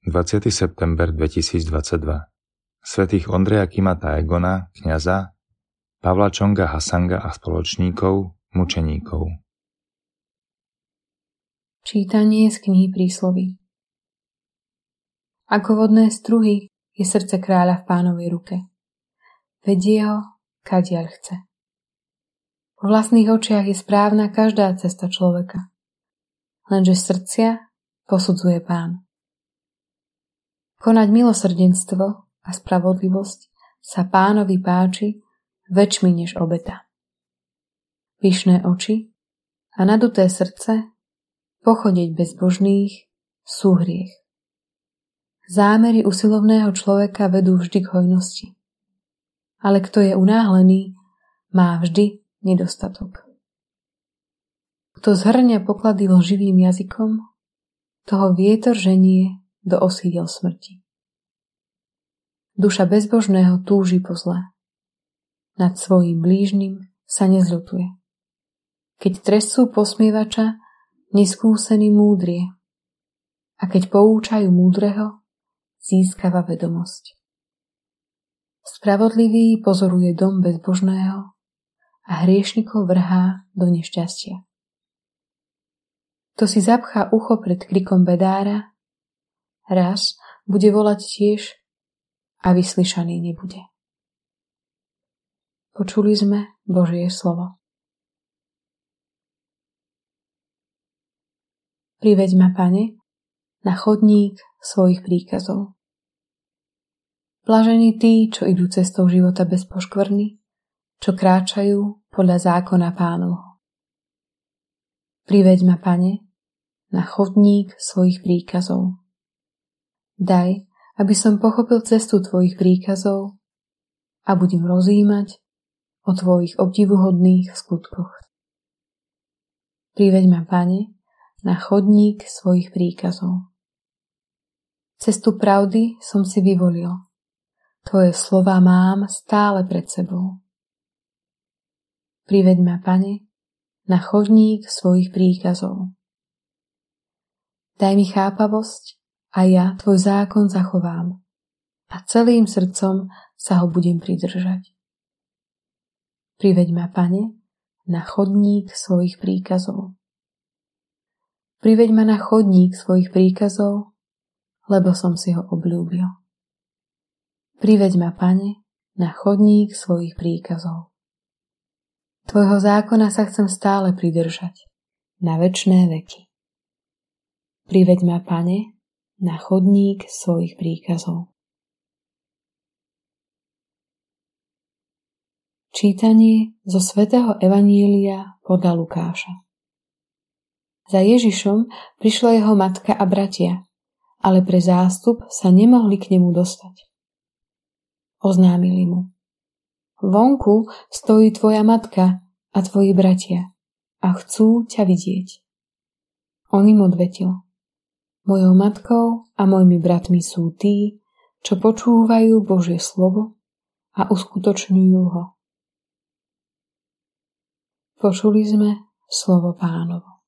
20. september 2022 Svetých Ondreja Kimata Egona, kniaza, Pavla Čonga Hasanga a spoločníkov, mučeníkov. Čítanie z knihy prísloví Ako vodné struhy je srdce kráľa v pánovej ruke. Vedie ho, kadiaľ chce. V vlastných očiach je správna každá cesta človeka. Lenže srdcia posudzuje pán. Konať milosrdenstvo a spravodlivosť sa pánovi páči väčšmi než obeta. Vyšné oči a naduté srdce pochodeť bezbožných sú hriech. Zámery usilovného človeka vedú vždy k hojnosti. Ale kto je unáhlený, má vždy nedostatok. Kto zhrňa poklady živým jazykom, toho vietor ženie do osídel smrti. Duša bezbožného túži po zle. Nad svojim blížnym sa nezľutuje. Keď trestú posmievača, neskúsený múdrie. A keď poučajú múdreho, získava vedomosť. Spravodlivý pozoruje dom bezbožného a hriešnikov vrhá do nešťastia. To si zapchá ucho pred krikom bedára raz bude volať tiež a vyslyšaný nebude. Počuli sme Božie slovo. Priveď ma, Pane, na chodník svojich príkazov. Blažení tí, čo idú cestou života bez poškvrny, čo kráčajú podľa zákona pánovho. Priveď ma, Pane, na chodník svojich príkazov. Daj, aby som pochopil cestu Tvojich príkazov a budem rozímať o Tvojich obdivuhodných skutkoch. Priveď ma, Pane, na chodník svojich príkazov. Cestu pravdy som si vyvolil. Tvoje slova mám stále pred sebou. Priveď ma, Pane, na chodník svojich príkazov. Daj mi chápavosť a ja tvoj zákon zachovám a celým srdcom sa ho budem pridržať. Priveď ma, Pane, na chodník svojich príkazov. Priveď ma na chodník svojich príkazov, lebo som si ho obľúbil. Priveď ma, Pane, na chodník svojich príkazov. Tvojho zákona sa chcem stále pridržať, na večné veky. Priveď ma, Pane, na chodník svojich príkazov. Čítanie zo svätého Evanília podľa Lukáša Za Ježišom prišla jeho matka a bratia, ale pre zástup sa nemohli k nemu dostať. Oznámili mu. Vonku stojí tvoja matka a tvoji bratia a chcú ťa vidieť. On im odvetil – Mojou matkou a mojimi bratmi sú tí, čo počúvajú Božie slovo a uskutočňujú ho. Počuli sme slovo pánovo.